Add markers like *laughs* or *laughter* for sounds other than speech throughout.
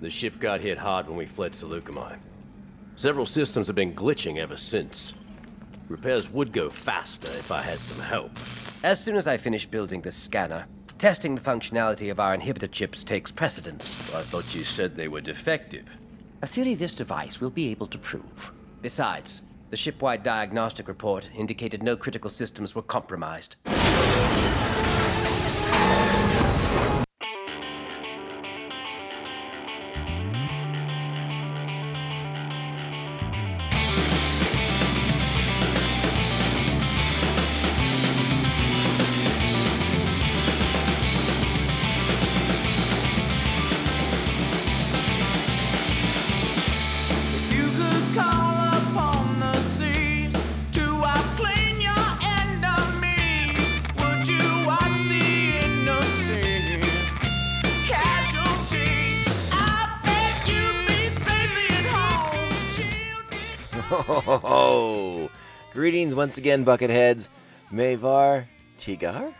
The ship got hit hard when we fled Saleucami. Several systems have been glitching ever since. Repairs would go faster if I had some help. As soon as I finish building this scanner, testing the functionality of our inhibitor chips takes precedence. I thought you said they were defective. A theory this device will be able to prove. Besides, the shipwide diagnostic report indicated no critical systems were compromised. Once again, Bucketheads. Mavar Tigar?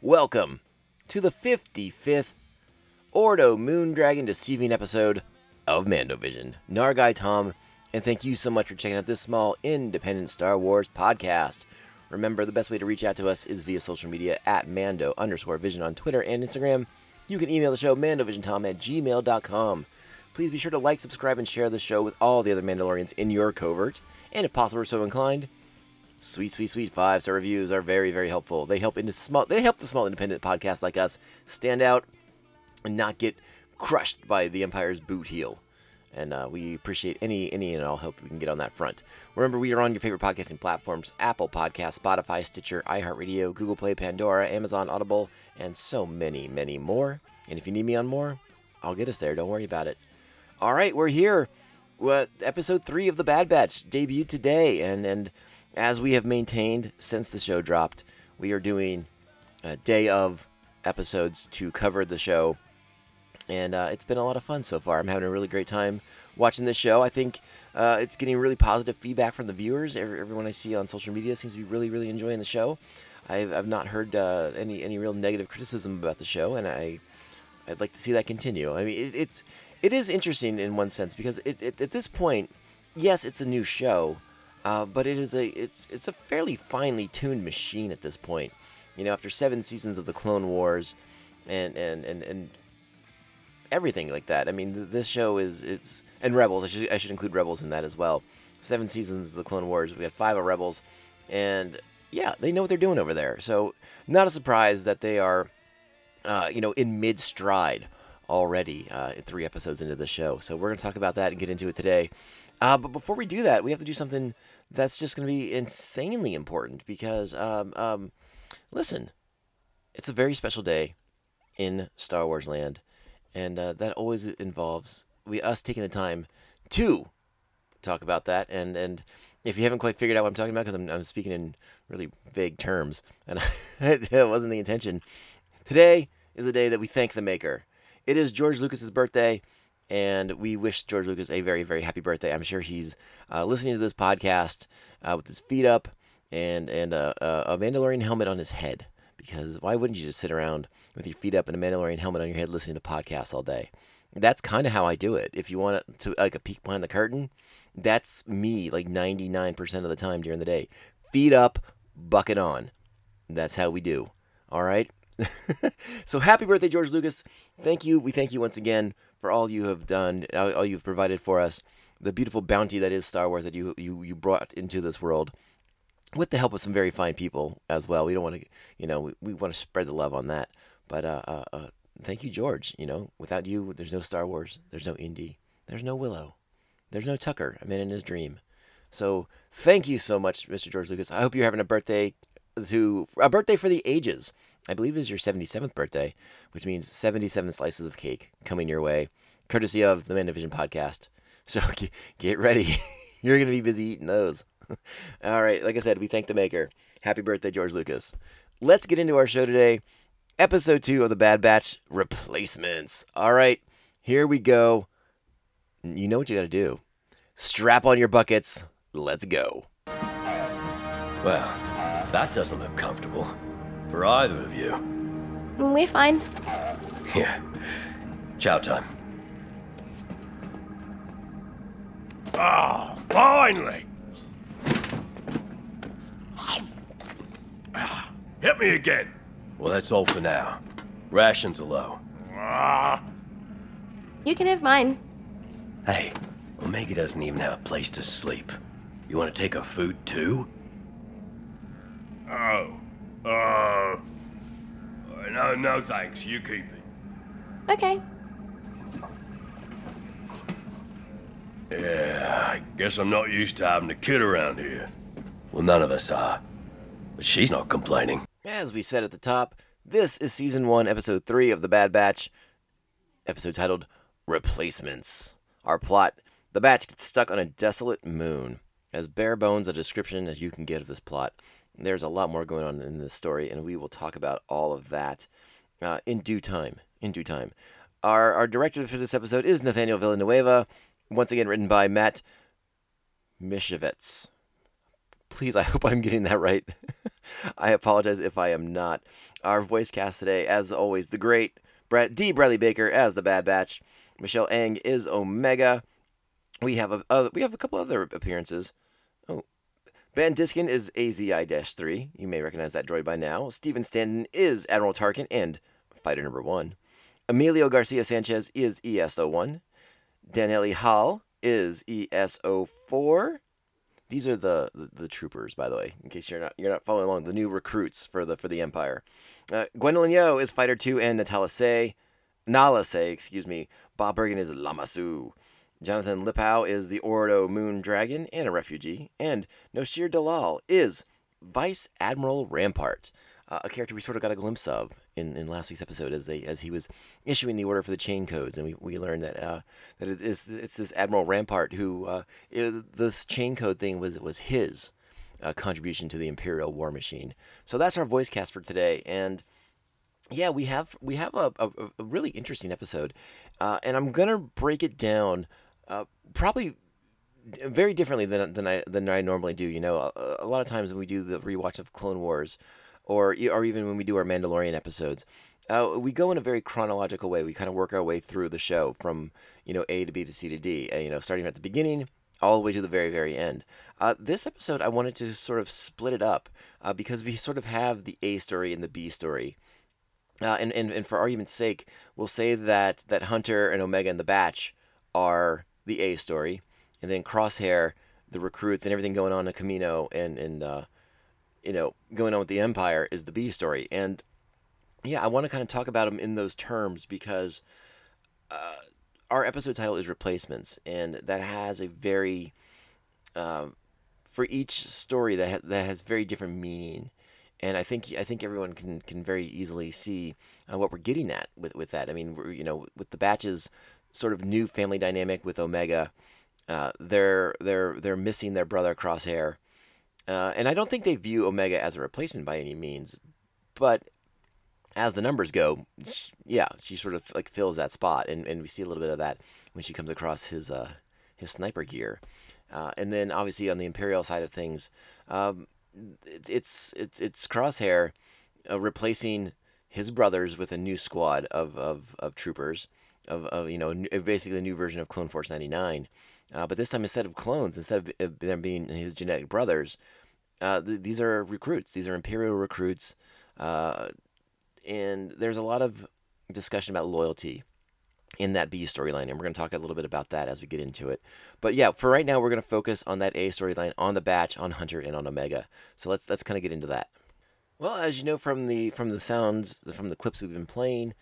Welcome to the 55th Ordo Moondragon Deceiving episode of Mandovision. Nargai Tom, and thank you so much for checking out this small independent Star Wars podcast. Remember, the best way to reach out to us is via social media at Mando underscore Vision on Twitter and Instagram. You can email the show mandovisiontom at gmail.com. Please be sure to like, subscribe, and share the show with all the other Mandalorians in your covert. And if possible or so inclined, sweet, sweet, sweet five star reviews are very, very helpful. They help into small they help the small independent podcasts like us stand out and not get crushed by the Empire's boot heel. And uh, we appreciate any any and all help we can get on that front. Remember, we are on your favorite podcasting platforms: Apple Podcasts, Spotify, Stitcher, iHeartRadio, Google Play, Pandora, Amazon, Audible, and so many, many more. And if you need me on more, I'll get us there. Don't worry about it. All right, we're here. Well, episode three of the Bad Batch debuted today, and and as we have maintained since the show dropped, we are doing a day of episodes to cover the show and uh, it's been a lot of fun so far. I'm having a really great time watching this show. I think uh, it's getting really positive feedback from the viewers. Every, everyone I see on social media seems to be really, really enjoying the show. I've, I've not heard uh, any any real negative criticism about the show, and I I'd like to see that continue. I mean, it, it's it is interesting in one sense because it, it, at this point, yes, it's a new show, uh, but it is a it's it's a fairly finely tuned machine at this point. You know, after seven seasons of the Clone Wars, and and and and everything like that. I mean, th- this show is it's and Rebels. I should I should include Rebels in that as well. Seven seasons of the Clone Wars. We had five of Rebels, and yeah, they know what they're doing over there. So not a surprise that they are, uh, you know, in mid stride already. Uh, three episodes into the show. So we're gonna talk about that and get into it today. Uh, but before we do that, we have to do something that's just gonna be insanely important because, um, um, listen, it's a very special day in Star Wars land and uh, that always involves we us taking the time to talk about that. And and if you haven't quite figured out what I'm talking about, because I'm, I'm speaking in really vague terms, and *laughs* it wasn't the intention. Today is the day that we thank the maker. It is George Lucas's birthday, and we wish George Lucas a very very happy birthday. I'm sure he's uh, listening to this podcast uh, with his feet up and and uh, a Mandalorian helmet on his head because why wouldn't you just sit around with your feet up and a Mandalorian helmet on your head listening to podcasts all day? That's kind of how I do it. If you want to like a peek behind the curtain, that's me like 99% of the time during the day. Feet up, bucket on. That's how we do. All right? *laughs* so happy birthday, George Lucas. Thank you. We thank you once again for all you have done, all you've provided for us, the beautiful bounty that is Star Wars that you you, you brought into this world with the help of some very fine people as well. We don't want to, you know, we, we want to spread the love on that. But uh, uh, uh, thank you, George. You know, without you, there's no Star Wars, there's no Indy, there's no Willow, there's no Tucker. A man in his dream. So thank you so much, Mr. George Lucas. I hope you're having a birthday to a birthday for the ages. I believe it is your 77th birthday, which means 77 slices of cake coming your way, courtesy of the Mandovision podcast. *laughs* So get, ready. *laughs* You're going to be busy eating those. *laughs* All right, like I said, we thank the maker. Happy birthday, George Lucas. Let's get into our show today. Episode 2 of the Bad Batch Replacements. All right, here we go. You know what you got to do. Strap on your buckets. Let's go. Well, that doesn't look comfortable. For either of you. We're fine. Here. Chow time. Ah, finally! Ah, Hit me again. Well, that's all for now. Rations are low. Ah. You can have mine. Hey, Omega doesn't even have a place to sleep. You want to take her food too? Oh. Uh. No, no thanks. You keep it. Okay. Yeah, I guess I'm not used to having a kid around here. Well, none of us are. But she's not complaining. As we said at the top, this is season one, episode three of The Bad Batch, episode titled Replacements. Our plot The Batch gets stuck on a desolate moon. As bare bones a description as you can get of this plot, there's a lot more going on in this story, and we will talk about all of that uh, in due time. In due time. Our, our director for this episode is Nathaniel Villanueva, once again written by Matt Mishevitz. Please, I *laughs* hope I'm getting that right. *laughs* I apologize if I am not. Our voice cast today, as always, the great Brad D. Bradley Baker as the Bad Batch. Michelle Ang is Omega. We have a uh, we have a couple other appearances. Oh, Ben Diskin is AZI-3. You may recognize that droid by now. Stephen Stanton is Admiral Tarkin and Fighter Number One. Emilio Garcia Sanchez is ESO1. Danelli Hall is ESO4. These are the, the, the troopers, by the way, in case you're not you're not following along. The new recruits for the for the Empire. Uh, Gwendolyn Yeo is Fighter Two and Natala Say, Nala Se, excuse me. Bob Bergen is Lama Su. Jonathan Lipow is the Ordo Moon Dragon and a refugee, and Noshir Dalal is Vice Admiral Rampart, uh, a character we sort of got a glimpse of in, in last week's episode as they as he was issuing the order for the chain codes, and we, we learned that uh, that it is it's this Admiral Rampart who uh, i- this chain code thing was was his uh, contribution to the Imperial War Machine. So that's our voice cast for today, and yeah, we have we have a, a, a really interesting episode, uh, and I'm gonna break it down uh, probably very differently than than I than I normally do. You know, a, a lot of times when we do the rewatch of Clone Wars, or or even when we do our Mandalorian episodes, uh, we go in a very chronological way. We kind of work our way through the show from you know A to B to C to D. Uh, you know, starting at the beginning all the way to the very very end. Uh, this episode, I wanted to sort of split it up uh, because we sort of have the A story and the B story. Uh, and, and, and for argument's sake, we'll say that, that Hunter and Omega and the Batch are the A story, and then Crosshair, the recruits, and everything going on in Kamino and, and uh, you know, going on with the Empire is the B story. And yeah, I want to kind of talk about them in those terms because uh, our episode title is Replacements, and that has a very, um, for each story, that, ha- that has very different meaning and I think I think everyone can can very easily see uh, what we're getting at with with that. I mean, you know, with the batches sort of new family dynamic with Omega, uh, they're they're they're missing their brother Crosshair, uh, and I don't think they view Omega as a replacement by any means, but as the numbers go, sh yeah, she sort of like fills that spot, and, and we see a little bit of that when she comes across his uh, his sniper gear, uh, and then obviously on the Imperial side of things. Um, it- it's it's it's Crosshair uh, replacing his brothers with a new squad of of, of troopers of, of you know basically a new version of Clone Force 99 uh, but this time instead of clones instead of, them being his genetic brothers uh, th- these are recruits these are imperial recruits uh, and there's a lot of discussion about loyalty in that B storyline, and we're going to talk a little bit about that as we get into it. But yeah, for right now, we're going to focus on that A storyline, on the Batch, on Hunter, and on Omega. So let's let's kind of get into that. Well, as you know from the from the sounds from the clips we've been playing,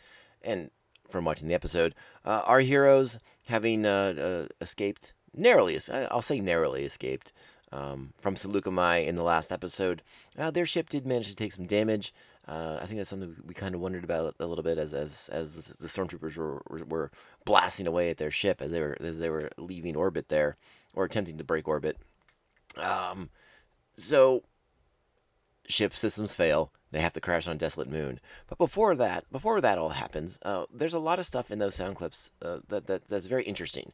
and from watching the episode, uh, our heroes having uh, uh, escaped narrowly, I'll say narrowly escaped um, from Saleucami in the last episode. Uh, their ship did manage to take some damage. Uh, I think that's something we kind of wondered about a little bit as as as the, stormtroopers were, were were blasting away at their ship as they were as they were leaving orbit there or attempting to break orbit. Um, so ship systems fail. They have to crash on desolate moon. But before that, before that all happens, uh, there's a lot of stuff in those sound clips uh, that, that that's very interesting.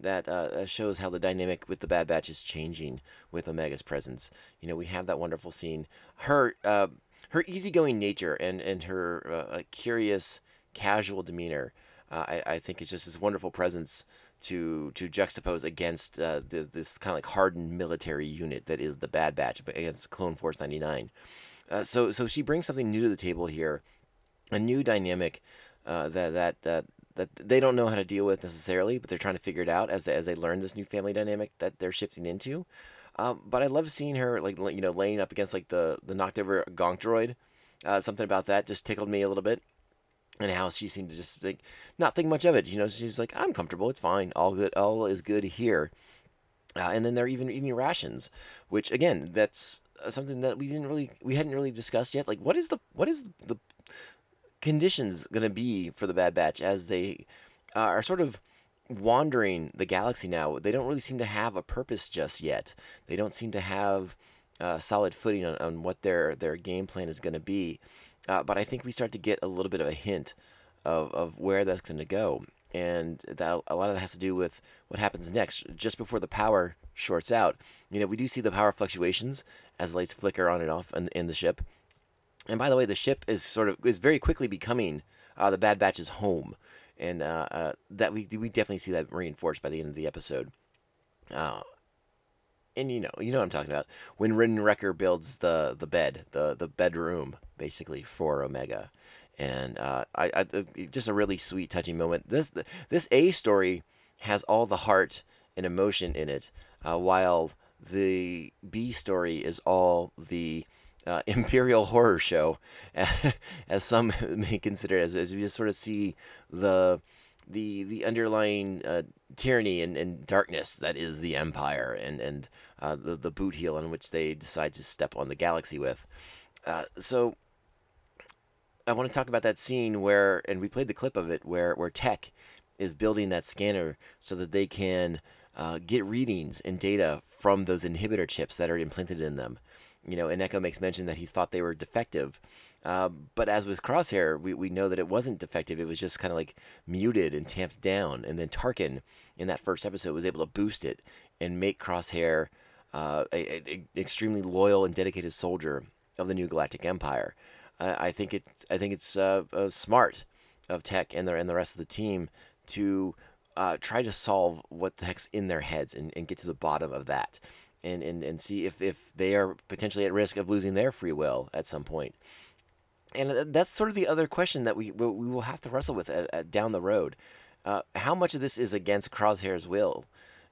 That uh, shows how the dynamic with the Bad Batch is changing with Omega's presence. You know, we have that wonderful scene. Her uh, her easygoing nature and and her uh, curious, casual demeanor uh, I, I think it's just this wonderful presence to to juxtapose against uh, the, this kind of like hardened military unit that is the Bad Batch against Clone Force 99. Uh, so so she brings something new to the table here, a new dynamic uh, that that that that they don't know how to deal with necessarily, but they're trying to figure it out as as they learn this new family dynamic that they're shifting into. Um, but I love seeing her like you know laying up against like the the knocked over gonk droid. Uh, something about that just tickled me a little bit, and how she seemed to just think not think much of it. You know, she's like, I'm comfortable, it's fine, all good, all is good here. Uh, and then they're even eating rations, which again, that's uh, something that we didn't really we hadn't really discussed yet. Like, what is the what is the conditions going to be for the Bad Batch as they uh, are sort of wandering the galaxy now? They don't really seem to have a purpose just yet. They don't seem to have uh, solid footing on, on what their their game plan is going to be. Uh, but I think we start to get a little bit of a hint of, of where that's going to go. And that, a lot of that has to do with what happens next, just before the power shorts out. You know, we do see the power fluctuations as lights flicker on and off in, in the ship. And by the way, the ship is sort of is very quickly becoming uh, the Bad Batch's home, and uh, uh, that we we definitely see that reinforced by the end of the episode. And you know, you know what I'm talking about when Rin Wrecker builds the the bed, the the bedroom, basically for Omega, and uh, I, I just a really sweet, touching moment. This this A story has all the heart and emotion in it, uh, while the B story is all the uh, *laughs* imperial horror show, *laughs* as some may consider it, as, as we just sort of see the the the underlying uh, tyranny and, and darkness that is the empire and and uh, the the boot heel on which they decide to step on the galaxy with. Uh, so I want to talk about that scene where, and we played the clip of it, where where Tech is building that scanner so that they can uh, get readings and data from those inhibitor chips that are implanted in them you know, and Echo makes mention that he thought they were defective. Uh, but as with Crosshair, we, we know that it wasn't defective. It was just kind of like muted and tamped down. And then Tarkin, in that first episode, was able to boost it and make Crosshair uh, a, a, extremely loyal and dedicated soldier of the New Galactic Empire. I think it's I think it's uh, uh, smart of Tech and the and the rest of the team to uh, try to solve what the heck's in their heads and, and get to the bottom of that and, and, and see if, if they are potentially at risk of losing their free will at some point. And uh, that's sort of the other question that we we will have to wrestle with at, at down the road. Uh, how much of this is against Crosshair's will?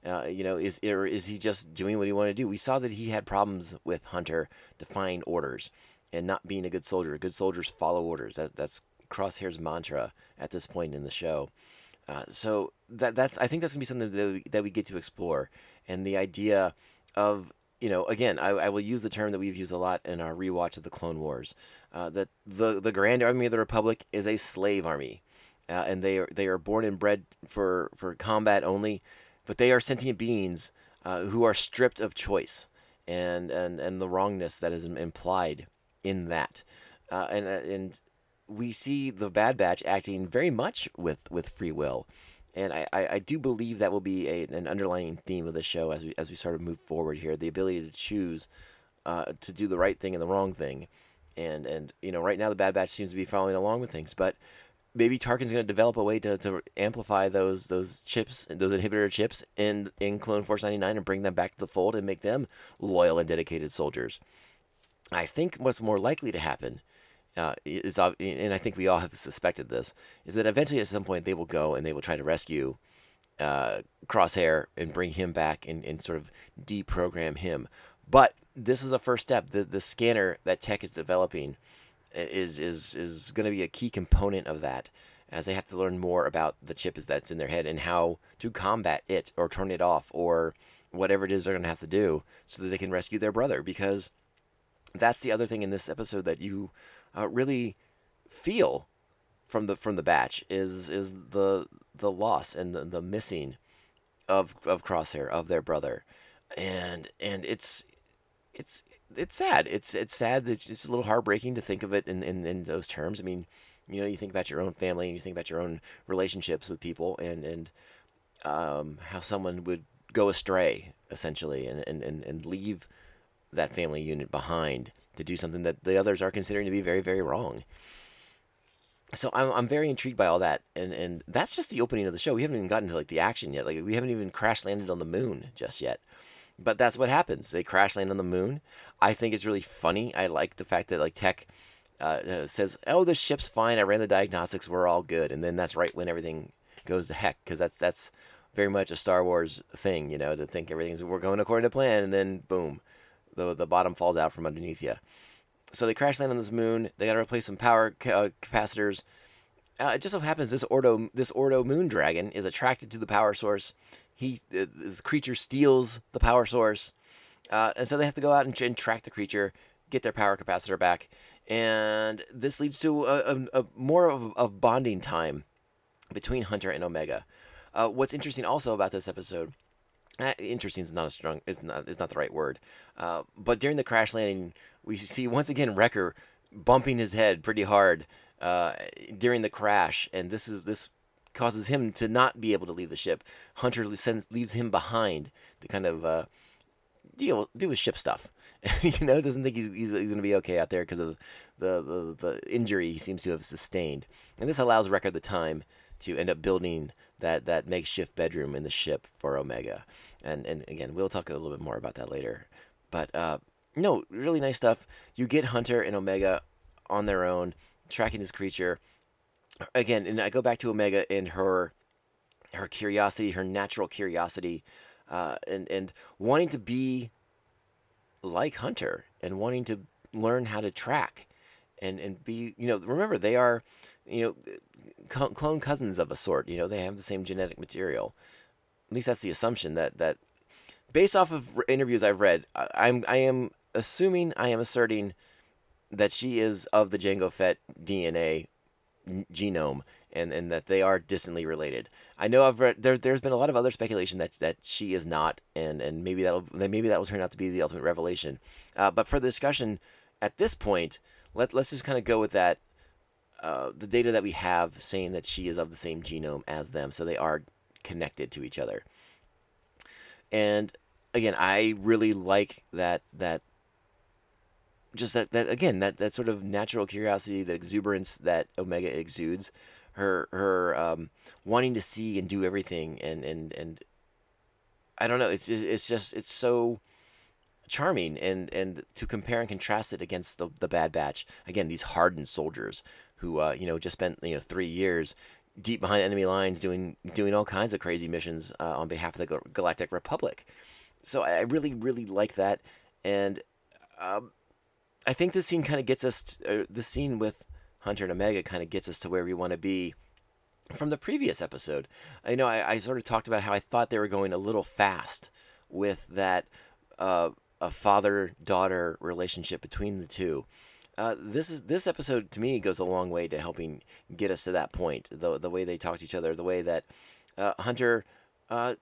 Uh, you know, is or is he just doing what he wanted to do? We saw that he had problems with Hunter defying orders and not being a good soldier. Good soldiers follow orders. That, that's Crosshair's mantra at this point in the show. Uh, so that that's I think that's gonna be something that we, that we get to explore, and the idea of you know again I, I will use the term that we've used a lot in our rewatch of the Clone Wars uh, that the the Grand Army of the Republic is a slave army, uh, and they are they are born and bred for for combat only, but they are sentient beings uh, who are stripped of choice and and and the wrongness that is implied in that, uh, and uh, and we see the Bad Batch acting very much with with free will and I, I, I, do believe that will be a, an underlying theme of the show as we as we sort of move forward here. The ability to choose uh, to do the right thing and the wrong thing, and and you know right now the Bad Batch seems to be following along with things, but maybe Tarkin's going to develop a way to, to amplify those those chips, those inhibitor chips in in Clone Force 99 and bring them back to the fold and make them loyal and dedicated soldiers. I think what's more likely to happen uh, is, and I think we all have suspected this, is that eventually at some point they will go and they will try to rescue uh, Crosshair and bring him back and, and sort of deprogram him. But this is a first step. The the scanner that Tech is developing is is is going to be a key component of that, as they have to learn more about the chip that's in their head and how to combat it or turn it off or whatever it is they're going to have to do so that they can rescue their brother. Because that's the other thing in this episode that you uh, really feel from the from the batch is is the the loss and the, the missing of of Crosshair of their brother, and and it's it's it's sad. It's it's sad that it's a little heartbreaking to think of it in, in, in those terms. I mean, you know, you think about your own family and you think about your own relationships with people and and um, how someone would go astray essentially and, and, and, and leave that family unit behind to do something that the others are considering to be very, very wrong. so I'm, I'm very intrigued by all that and and that's just the opening of the show. We haven't even gotten to like the action yet. Like we haven't even crash landed on the moon just yet. But that's what happens. They crash land on the moon. I think it's really funny. I like the fact that like tech uh, uh, says oh the ship's fine. I ran the diagnostics. We're all good. And then that's right when everything goes to heck because that's that's very much a star wars thing you know to think everything's we're going according to plan and then boom the, the bottom falls out from underneath you so they crash land on this moon. They got to replace some power ca- uh, capacitors. Uh, it just so happens this Ordo this Ordo moon dragon is attracted to the power source. He uh, the creature steals the power source, uh, and so they have to go out and, and track the creature, get their power capacitor back, and this leads to a, a, a more of, of bonding time between Hunter and Omega. Uh, what's interesting also about this episode uh, interesting is not a strong is not is not the right word. Uh, but during the crash landing, we see once again Wrecker bumping his head pretty hard uh, during the crash, and this is this causes him to not be able to leave the ship. Hunter sends leaves him behind to kind of uh, deal do his ship stuff. *laughs* you know, doesn't think he's he's, he's going to be okay out there because of the, the the injury he seems to have sustained, and this allows Wrecker the time to end up building that that makeshift bedroom in the ship for Omega. And and again, we'll talk a little bit more about that later. But uh, no, really nice stuff. You get Hunter and Omega on their own, tracking this creature. Again, and I go back to Omega and her her curiosity, her natural curiosity, uh, and and wanting to be like Hunter and wanting to learn how to track and and be you know remember they are you know clone cousins of a sort you know they have the same genetic material at least that's the assumption that that based off of interviews I've read I, I'm I am assuming I am asserting that she is of the Jango Fett DNA genome and, and that they are distantly related. I know I've read there there's been a lot of other speculation that that she is not and and maybe that'll maybe that will turn out to be the ultimate revelation. Uh, but for the discussion at this point, let let's just kind of go with that uh, the data that we have saying that she is of the same genome as them, so they are connected to each other. And again, I really like that that just that, that again that, that sort of natural curiosity, that exuberance that Omega exudes, her her um, wanting to see and do everything, and and and I don't know, it's it's just it's so charming and and to compare and contrast it against the the Bad Batch again these hardened soldiers who uh, you know just spent you know three years deep behind enemy lines doing doing all kinds of crazy missions uh, on behalf of the Galactic Republic. So I really really like that, and um, I think this scene kind of gets us. Uh, the scene with Hunter and Omega kind of gets us to where we want to be from the previous episode. I know I, I sort of talked about how I thought they were going a little fast with that uh, a father daughter relationship between the two. Uh, this is this episode to me goes a long way to helping get us to that point. The the way they talk to each other, the way that uh, Hunter uh,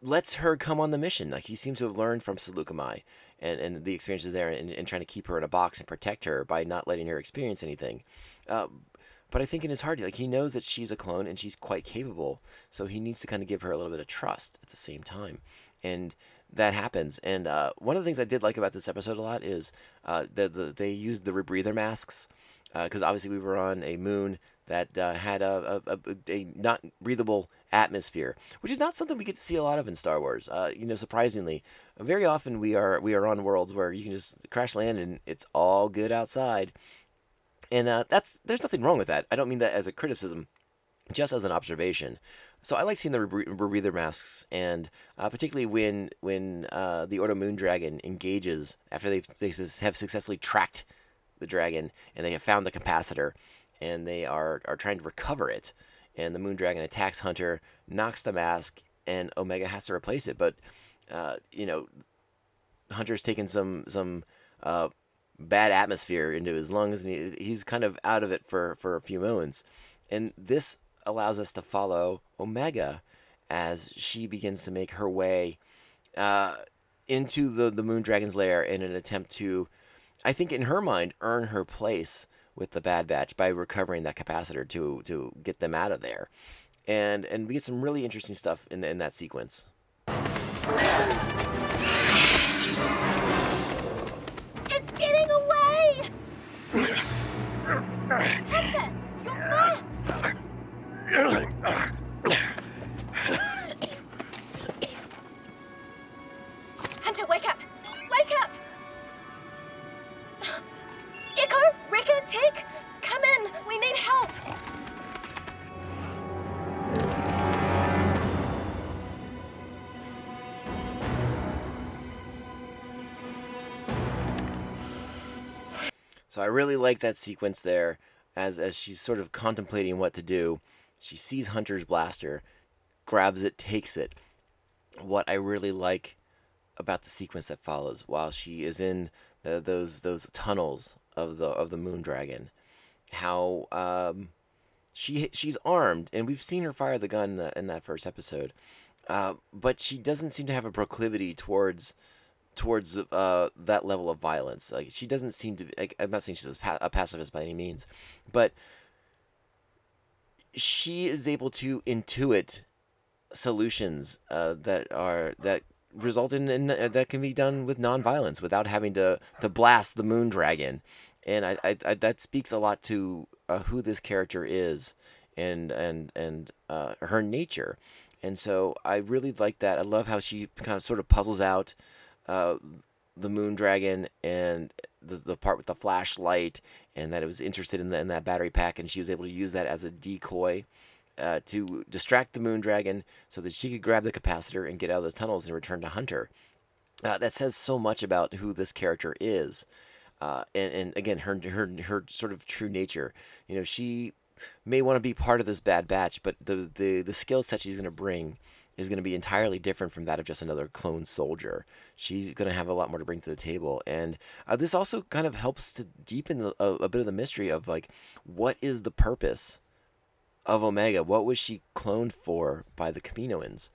lets her come on the mission. Like he seems to have learned from Saleucami and, and the experiences there and, and trying to keep her in a box and protect her by not letting her experience anything. Uh, but I think in his heart, like he knows that she's a clone and she's quite capable, so he needs to kind of give her a little bit of trust at the same time, and that happens. And uh, one of the things I did like about this episode a lot is uh, that the, they used the rebreather masks because obviously we were on a moon that uh, had a, a, a, a not breathable atmosphere, which is not something we get to see a lot of in Star Wars. Uh, you know, surprisingly, very often we are we are on worlds where you can just crash land and it's all good outside, and uh, that's there's nothing wrong with that. I don't mean that as a criticism, just as an observation. So I like seeing the rebreather masks, and uh, particularly when when uh, the Ordo Moon Dragon engages after they've, they have successfully tracked the dragon and they have found the capacitor, and they are are trying to recover it, and the Moon Dragon attacks Hunter, knocks the mask, and Omega has to replace it. But uh, you know, Hunter's taken some some uh, bad atmosphere into his lungs, and he, he's kind of out of it for for a few moments, and this allows us to follow Omega as she begins to make her way uh, into the, the Moon Dragon's lair in an attempt to, I think, in her mind, earn her place with the Bad Batch by recovering that capacitor to to get them out of there, and and we get some really interesting stuff in in that sequence. It's getting away! *laughs* Hunter, wake up! Wake up! Echo, Wrecker, Tick, come in. We need help. So I really like that sequence there as as she's sort of contemplating what to do. She sees Hunter's blaster, grabs it, takes it. What I really like about the sequence that follows while she is in the, those those tunnels of the of the moon dragon, how um, she she's armed and we've seen her fire the gun in, the, in that first episode, uh, but she doesn't seem to have a proclivity towards towards uh, that level of violence. Like she doesn't seem to. Like, I'm not saying she's a, pa- a pacifist by any means, but she is able to intuit solutions uh, that are that result in, in uh, that can be done with nonviolence without having to to blast the moon dragon, and I, I, I that speaks a lot to uh, who this character is and and and uh, her nature, and so I really like that. I love how she kind of sort of puzzles out uh, the moon dragon and the, the part with the flashlight and that it was interested in, the, in that battery pack and she was able to use that as a decoy uh, to distract the moon dragon so that she could grab the capacitor and get out of the tunnels and return to hunter. Uh, that says so much about who this character is uh, and, and again her, her her sort of true nature. You know she may want to be part of this bad batch but the the, the skill set she's going to bring is going to be entirely different from that of just another clone soldier. She's going to have a lot more to bring to the table, and uh, this also kind of helps to deepen the, a, a bit of the mystery of like, what is the purpose of Omega? What was she cloned for by the Kaminoans?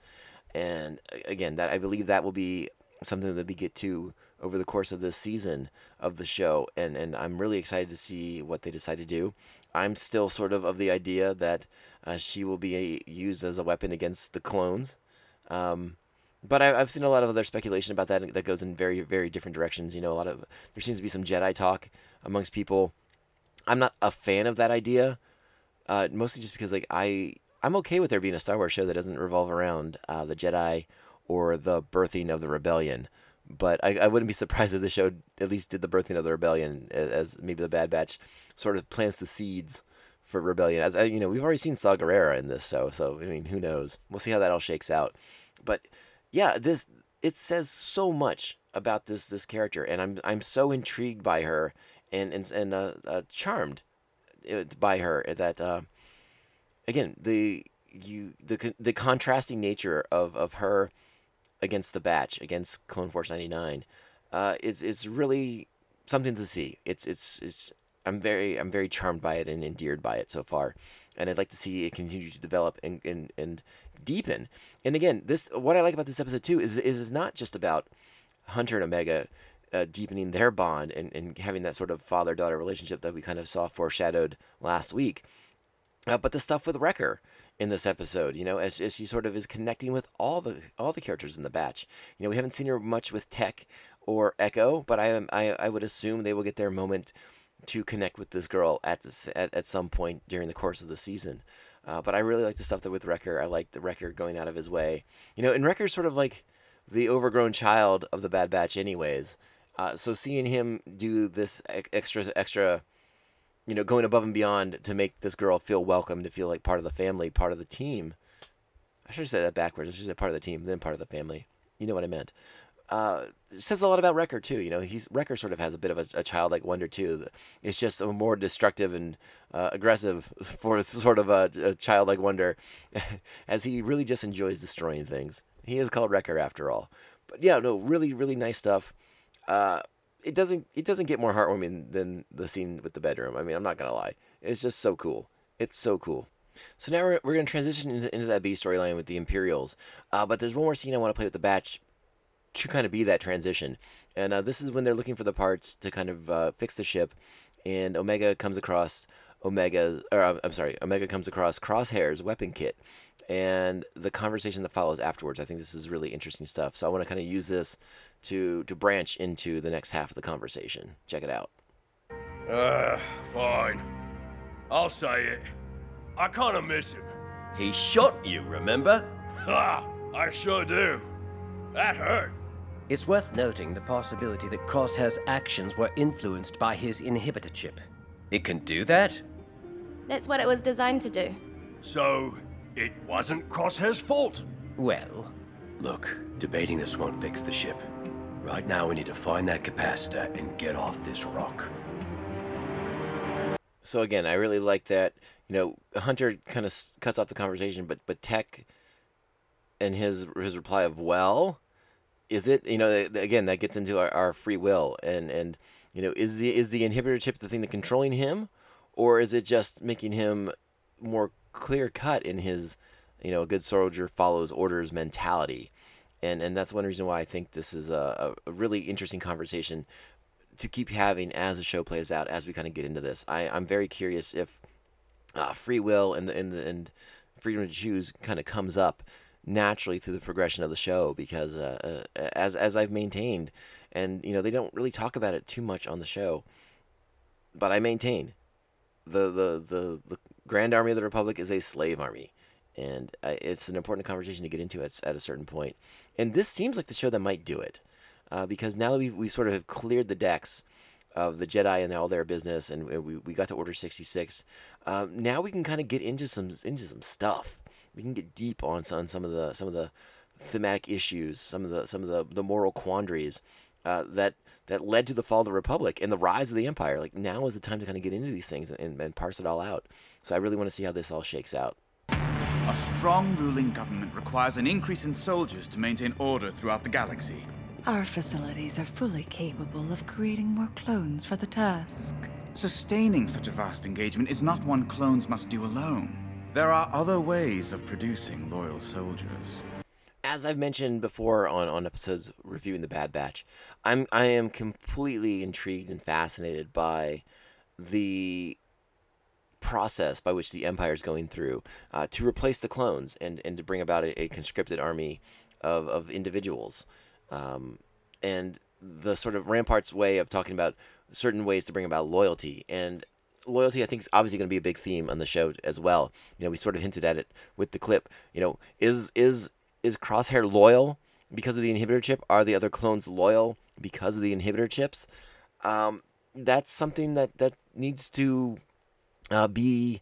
And again, that I believe that will be something that we get to over the course of this season of the show, and and I'm really excited to see what they decide to do. I'm still sort of of the idea that uh, she will be used as a weapon against the clones. Um, but I, I've seen a lot of other speculation about that that goes in very, very different directions. You know, a lot of there seems to be some Jedi talk amongst people. I'm not a fan of that idea, uh, mostly just because like I I'm okay with there being a Star Wars show that doesn't revolve around uh, the Jedi or the birthing of the rebellion. But I, I wouldn't be *laughs* surprised if the show at least did the birthing of the rebellion as, as maybe the Bad Batch sort of plants the seeds for rebellion. As uh, you know, we've already seen Saw Gerrera in this show, so I mean, who knows? We'll see how that all shakes out. But yeah, this it says so much about this this character, and I'm I'm so intrigued by her and and and uh, uh, charmed uh, by her that uh, again the you the the contrasting nature of of her against the batch against Clone Force 99 uh, is is really something to see. It's it's it's I'm very I'm very charmed by it and endeared by it so far, and I'd like to see it continue to develop and and, and deepen. And again, this what I like about this episode too is is it's not just about Hunter and Omega uh, deepening their bond and, and having that sort of father daughter relationship that we kind of saw foreshadowed last week, uh, but the stuff with Wrecker in this episode, you know, as, as she sort of is connecting with all the all the characters in the batch. You know, we haven't seen her much with Tech or Echo, but I am I, I would assume they will get their moment to connect with this girl at this at, at some point during the course of the season. Uh, but I really like the stuff that with Wrecker. I like the Wrecker going out of his way. You know, and Wrecker's sort of like the overgrown child of the Bad Batch, anyways. Uh, so seeing him do this extra extra you know, going above and beyond to make this girl feel welcome, to feel like part of the family, part of the team. I should have said that backwards. I should have said part of the team, then part of the family. You know what I meant. Uh, says a lot about Wrecker too. You know, he's Wrecker sort of has a bit of a, a childlike wonder too. It's just a more destructive and uh, aggressive *laughs* for sort of a, a childlike wonder, *laughs* as he really just enjoys destroying things. He is called Wrecker after all. But yeah, no, really, really nice stuff. Uh, it doesn't it doesn't get more heartwarming than the scene with the bedroom. I mean, I'm not gonna lie. It's just so cool. It's so cool. So now we're, we're gonna transition into, into that B storyline with the Imperials. Uh, but there's one more scene I want to play with the Batch to kind of be that transition. And uh, this is when they're looking for the parts to kind of uh, fix the ship, and Omega comes across Omega, or uh, I'm sorry, Omega comes across Crosshair's weapon kit, and the conversation that follows afterwards. I think this is really interesting stuff. So I want to kind of use this to to branch into the next half of the conversation. Check it out. Uh, fine. I'll say it. I kinda miss him. He shot you, remember? Ha! I sure do. That hurt. It's worth noting the possibility that Crosshair's actions were influenced by his inhibitor chip. It can do that? That's what it was designed to do. So, it wasn't Crosshair's fault. Well, Look, debating this won't fix the ship. Right now, we need to find that capacitor and get off this rock. So again, I really like that. You know, Hunter kind of cuts off the conversation, but but Tech and his his reply of well, is it? You know, again, that gets into our, our free will and and you know, is the is the inhibitor chip the thing that controlling him, or is it just making him more clear cut in his, you know, a good soldier follows orders mentality, and and that's one reason why I think this is a, a really interesting conversation to keep having as the show plays out as we kind of get into this. I, I'm very curious if uh, free will and the, and the, and freedom to choose kind of comes up naturally through the progression of the show because uh, uh, as as I've maintained, and you know they don't really talk about it too much on the show, but I maintain the the the, the Grand Army of the Republic is a slave army. And it's an important conversation to get into at, at a certain point. And this seems like the show that might do it uh, because now that we we sort of have cleared the decks of the Jedi and all their business, and we, we got to Order sixty six. Um, now we can kind of get into some into some stuff. We can get deep on some some of the some of the thematic issues, some of the some of the, the moral quandaries uh, that that led to the fall of the Republic and the rise of the Empire. Like now is the time to kind of get into these things and, and parse it all out. So I really want to see how this all shakes out. A strong ruling government requires an increase in soldiers to maintain order throughout the galaxy. Our facilities are fully capable of creating more clones for the task. Sustaining such a vast engagement is not one clones must do alone. There are other ways of producing loyal soldiers. as I've mentioned before on, on episodes reviewing the Bad Batch, I'm I am completely intrigued and fascinated by the process by which the Empire is going through uh, to replace the clones and, and to bring about a, a conscripted army of, of individuals. Um, and the sort of Rampart's way of talking about certain ways to bring about loyalty. And loyalty, I think, is obviously going to be a big theme on the show as well. You know, we sort of hinted at it with the clip. You know, is is is Crosshair loyal because of the inhibitor chip? Are the other clones loyal because of the inhibitor chips? Um, that's something that that needs to uh, be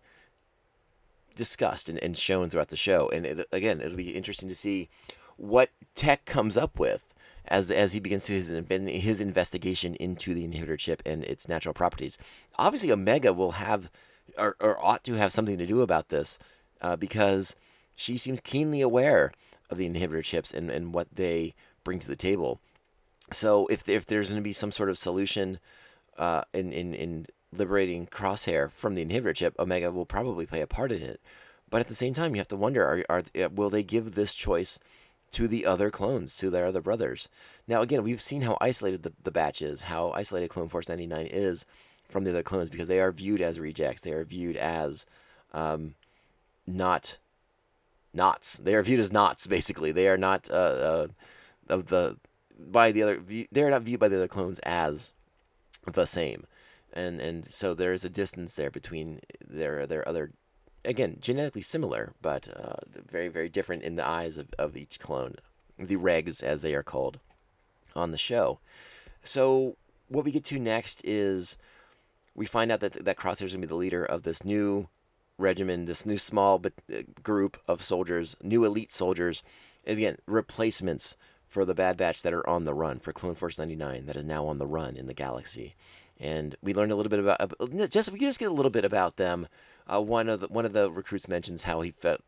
discussed and, and shown throughout the show. And it, again, it'll be interesting to see what Tech comes up with as as he begins to his his investigation into the inhibitor chip and its natural properties. Obviously, Omega will have or, or ought to have something to do about this uh, because she seems keenly aware of the inhibitor chips and, and what they bring to the table. So if if there's going to be some sort of solution uh, in, in in liberating Crosshair from the inhibitor chip, Omega will probably play a part in it. But at the same time, you have to wonder: are, are will they give this choice to the other clones, to their other brothers? Now, again, we've seen how isolated the, the batch is, how isolated Clone Force 99 is from the other clones because they are viewed as rejects. They are viewed as um, not knots. They are viewed as knots, basically. They are not uh, uh, of the by the other. They are not viewed by the other clones as the same, and and so there is a distance there between their their other. Again, genetically similar, but uh, very very different in the eyes of, of each clone, the regs as they are called on the show. So what we get to next is we find out that that Crosshair's gonna be the leader of this new regiment, this new small but uh, group of soldiers, new elite soldiers, again replacements for the Bad Batch that are on the run for Clone Force 99 that is now on the run in the galaxy. And we learned a little bit about just we just get a little bit about them. Uh, one of the one of the recruits mentions how he felt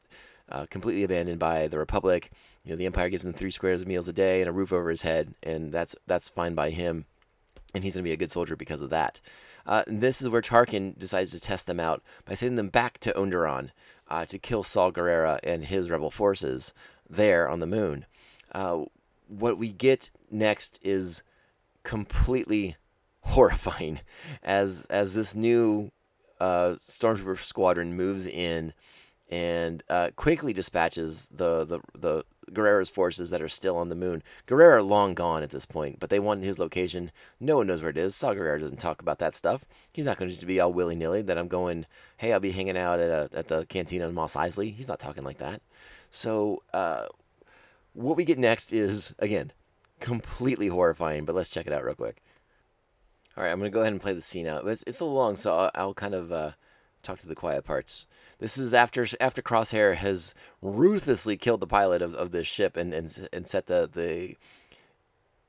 uh, completely abandoned by the Republic. You know, the Empire gives him three squares of meals a day and a roof over his head, and that's that's fine by him, and he's going to be a good soldier because of that. Uh, this is where Tarkin decides to test them out by sending them back to Onderon uh, to kill Saw Gerrera and his rebel forces there on the moon. Uh, what we get next is completely *laughs* horrifying as as this new uh, stormtrooper squadron moves in and uh, quickly dispatches the, the the Gerrera's forces that are still on the moon. Gerrera long gone at this point, but they want his location. No one knows where it is. Saw Gerrera doesn't talk about that stuff. He's not going to just be all willy nilly that I'm going. Hey, I'll be hanging out at a, at the cantina in Mos Eisley. He's not talking like that. So uh, what we get next is again completely horrifying. But let's check it out real quick. All right, I'm gonna go ahead and play the scene out. It's, it's a little long, so I'll, I'll kind of uh, talk to the quiet parts. This is after after Crosshair has ruthlessly killed the pilot of, of this ship and, and and set the the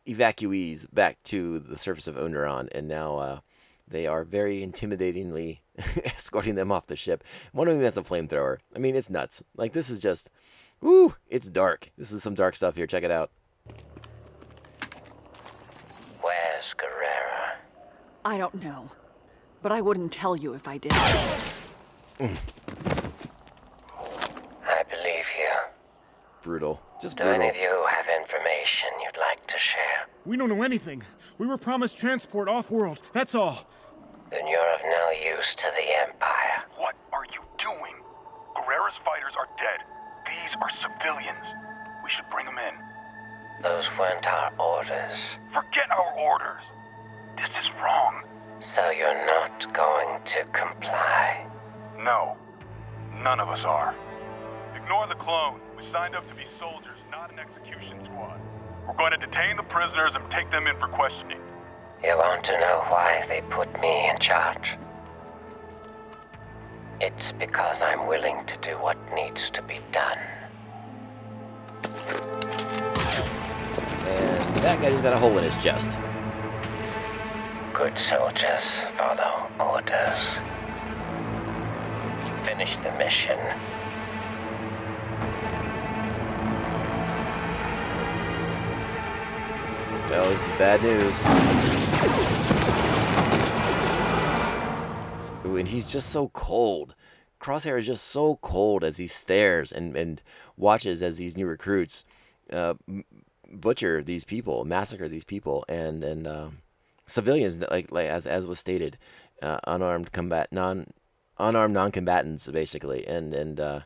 evacuees back to the surface of Onderon, and now uh, they are very intimidatingly *laughs* escorting them off the ship. One of them has a flamethrower. I mean, it's nuts. Like this is just, woo! It's dark. This is some dark stuff here. Check it out. Where's Gerrera? I don't know. But I wouldn't tell you if I did. I believe you. Brutal. Just Do brutal. any of you have information you'd like to share? We don't know anything. We were promised transport off-world. That's all. Then you're of no use to the Empire. What are you doing? Gerrera's fighters are dead. These are civilians. We should bring them in. Those weren't our orders. Forget our orders. This is wrong. So you're not going to comply? No. None of us are. Ignore the clone. We signed up to be soldiers, not an execution squad. We're going to detain the prisoners and take them in for questioning. You want to know why they put me in charge? It's because I'm willing to do what needs to be done. And that guy just got a hole in his chest. Good soldiers follow orders. Finish the mission. Oh, this is bad news. Ooh, and he's just so cold. Crosshair is just so cold as he stares and, and watches as these new recruits uh, butcher these people, massacre these people, and and um civilians like like as as was stated, uh, unarmed combat non unarmed non-combatants basically, and and uh,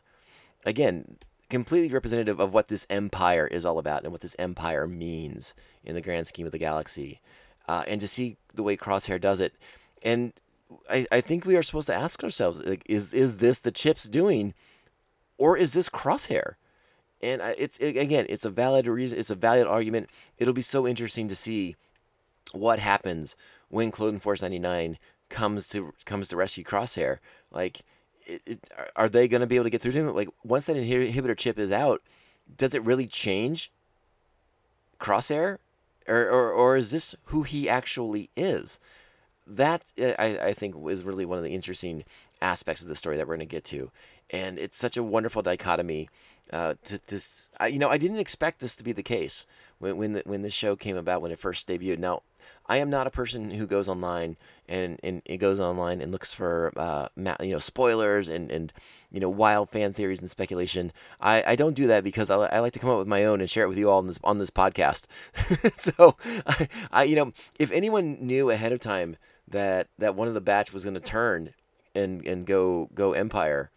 again completely representative of what this empire is all about and what this empire means in the grand scheme of the galaxy. Uh, and to see the way Crosshair does it, and I, I think we are supposed to ask ourselves: like, is is this the chips doing, or is this Crosshair? And I, it's it, again, it's a valid reason. It's a valid argument. It'll be so interesting to see what happens when Clone Force 99 comes to comes to rescue Crosshair. Like, it, it, are- they going to be able to get through to him? Like, once that inhibitor chip is out, does it really change Crosshair, or or, or is this who he actually is? That I, I think is really one of the interesting aspects of the story that we're going to get to, and it's such a wonderful dichotomy. Uh, to, to you know, I didn't expect this to be the case when when the, when this show came about when it first debuted. Now, I am not a person who goes online and, and it goes online and looks for uh, you know spoilers and, and you know wild fan theories and speculation. I, I don't do that because I, I like to come up with my own and share it with you all on this on this podcast. *laughs* so I, I you know if anyone knew ahead of time that that one of the batch was going to turn and and go go Empire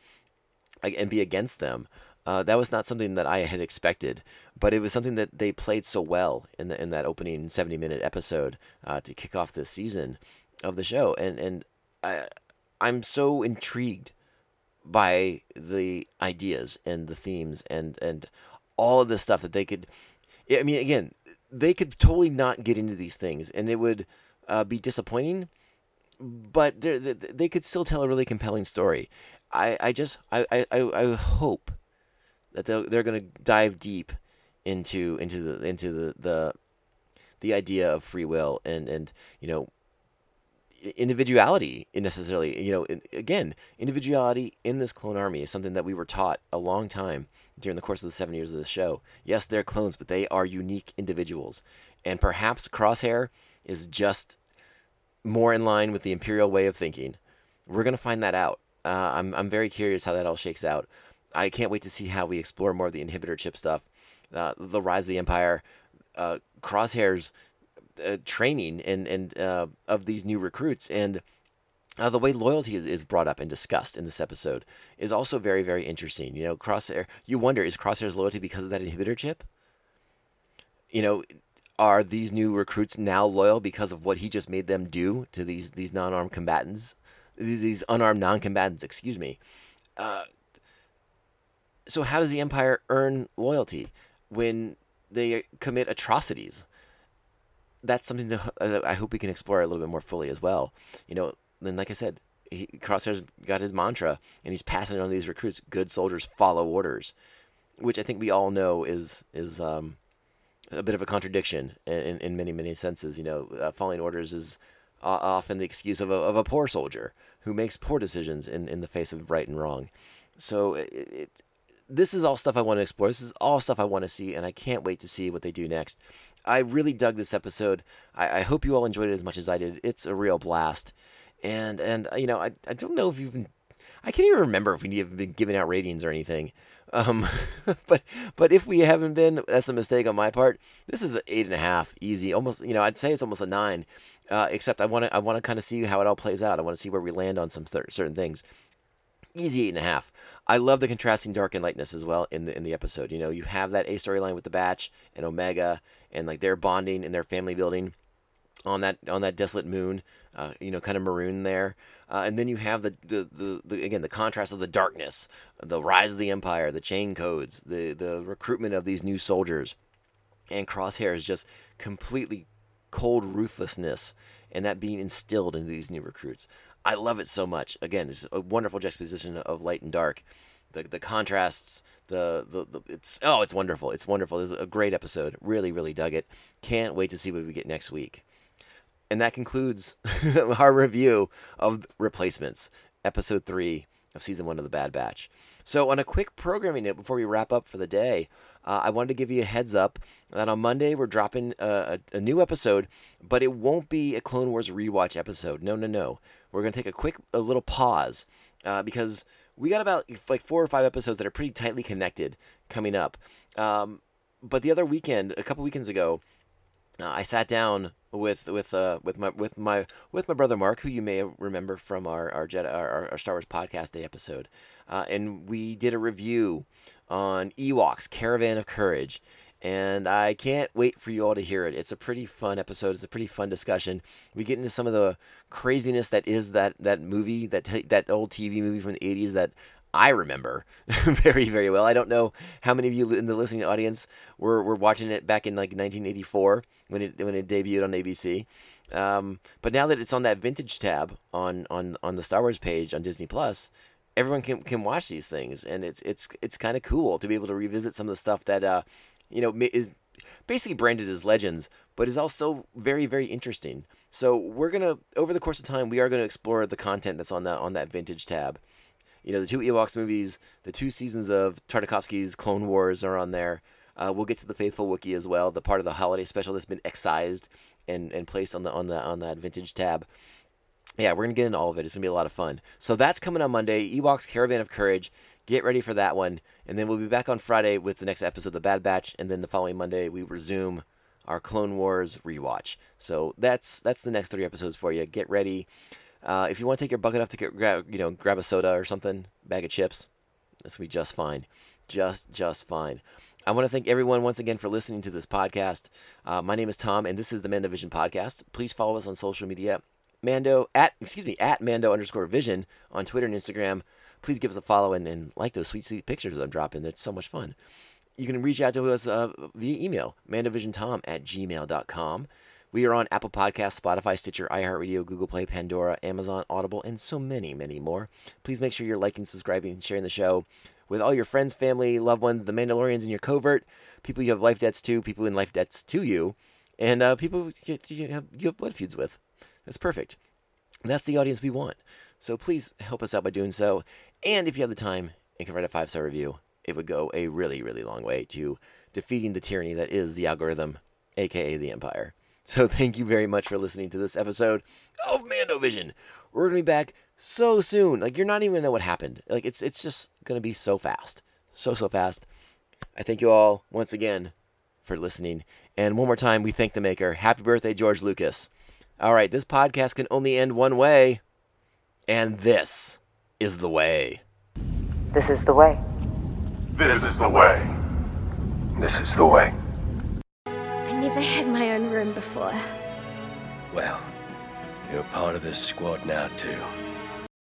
and be against them. Uh, that was not something that I had expected, but it was something that they played so well in the in that opening seventy minute episode uh, to kick off this season of the show, and and I, I'm so intrigued by the ideas and the themes and and all of the stuff that they could. I mean, again, they could totally not get into these things, and it would uh, be disappointing. But they they could still tell a really compelling story. I, I just I, I I hope that they're, going to dive deep into into the into the, the the idea of free will and and you know individuality in necessarily you know again individuality in this clone army is something that we were taught a long time during the course of the seven years of the show. Yes they're clones but they are unique individuals. And perhaps crosshair is just more in line with the imperial way of thinking. We're going to find that out. Uh, I'm, I'm very curious how that all shakes out i can't wait to see how we explore more of the inhibitor chip stuff uh, the rise of the empire uh, crosshairs uh, training and and uh, of these new recruits and uh, the way loyalty is, is brought up and discussed in this episode is also very, very interesting. You know, Crosshair, you wonder, is Crosshair's loyalty because of that inhibitor chip? You know, are these new recruits now loyal because of what he just made them do to these, these non armed combatants? These, these unarmed non combatants, excuse me. So, how does the Empire earn loyalty when they commit atrocities? That's something that uh, I hope we can explore a little bit more fully as well. You know, then like I said, he, Crosshair's got his mantra, and he's passing it on to these recruits. Good soldiers follow orders, which I think we all know is is um, a bit of a contradiction in, in many many senses. You know, uh, following orders is uh, often the excuse of a, of a poor soldier who makes poor decisions in, in the face of right and wrong. So it, it this is all stuff I want to explore. This is all stuff I want to see, and I can't wait to see what they do next. I really dug this episode. I, I hope you all enjoyed it as much as I did. It's a real blast and and uh, you know I, I don't know if you've been I can't even remember if we have been giving out ratings or anything. Um, *laughs* but but if we haven't been, that's a mistake on my part. This is an eight and a half, easy. Almost, you know, I'd say it's almost a nine. Uh, except I want to I want to kind of see how it all plays out. I want to see where we land on some certain things. Easy eight and a half. I love the contrasting dark and lightness as well in the in the episode. You know, you have that A storyline with the Batch and Omega, and like their bonding and their family building on that on that desolate moon, uh, you know, kind of maroon there. Uh, and then you have the, the, the, the, again the contrast of the darkness, the rise of the empire, the chain codes, the the recruitment of these new soldiers, and Crosshair is just completely cold ruthlessness, and that being instilled into these new recruits. I love it so much. Again, it's a wonderful juxtaposition of light and dark. The, the contrasts, the, the, the it's oh it's wonderful it's wonderful it's a great episode really really dug it can't wait to see what we get next week and that concludes *laughs* our review of Replacements, episode three of season one of The Bad Batch. So, on a quick programming note before we wrap up for the day, uh, I wanted to give you a heads up that on Monday we're dropping a, a, a, new episode, but it won't be a Clone Wars rewatch episode. No, no, no. We're going to take a quick, a little pause uh, because we got about like four or five episodes that are pretty tightly connected coming up. Um, but the other weekend, a couple weekends ago, uh, I sat down with with uh with my with my with my brother Mark, who you may remember from our our, Jedi, our, our Star Wars podcast day episode, uh, and we did a review on Ewoks Caravan of Courage, and I can't wait for you all to hear it. It's a pretty fun episode. It's a pretty fun discussion. We get into some of the craziness that is that that movie that t- that old TV movie from the '80s that I remember *laughs* very, very well. I don't know how many of you in the listening audience were, were watching it back in like 1984 when it when it debuted on ABC. Um, but now that it's on that vintage tab on, on, on the Star Wars page on Disney Plus, everyone can, can watch these things, and it's it's it's kind of cool to be able to revisit some of the stuff that uh, you know is basically branded as legends, but is also very very interesting. So we're gonna over the course of time we are gonna explore the content that's on that on that vintage tab you know, the two Ewoks movies, the two seasons of Tartakovsky's Clone Wars are on there. Uh, we'll get to the Faithful Wookiee as well, the part of the holiday special that's been excised and, and placed on the on the on that vintage tab. Yeah, we're gonna get into all of it. It's gonna be a lot of fun. So that's coming on Monday. Ewoks Caravan of Courage. Get ready for that one, and then we'll be back on Friday with the next episode of the Bad Batch, and then the following Monday we resume our Clone Wars rewatch. So that's that's the next three episodes for you. Get ready. Uh, if you want to take your bucket off to get, grab, you know, grab a soda or something, bag of chips, that's gonna be just fine, just just fine. I want to thank everyone once again for listening to this podcast. Uh, my name is Tom, and this is the Mando Vision podcast. Please follow us on social media, Mando at excuse me at Mando underscore Vision on Twitter and Instagram. Please give us a follow and, and like those sweet sweet pictures that I'm dropping. It's so much fun. You can reach out to us uh, via email, mandovisiontom at gmail.com. We are on Apple Podcasts, Spotify, Stitcher, iHeartRadio, Google Play, Pandora, Amazon, Audible, and so many, many more. Please make sure you're liking, subscribing, and sharing the show with all your friends, family, loved ones, the Mandalorians in your covert, people you have life debts to, people in life debts to you, and uh, people you have, you have blood feuds with. That's perfect. That's the audience we want. So please help us out by doing so. And if you have the time and can write a five star review, it would go a really, really long way to defeating the tyranny that is the algorithm, aka the Empire. So *laughs* thank you very much for listening to this episode of Mando Vision. We're gonna be back so soon. Like you're not even gonna know what happened. Like it's it's just gonna be so fast. So so fast. I thank you all once again for listening. And one more time, we thank the maker. Happy birthday, George Lucas. All right, this podcast can only end one way. And this is the way. This is the way. This is the way. This is the way. I never had my own room before. Well, you're part of this squad now, too.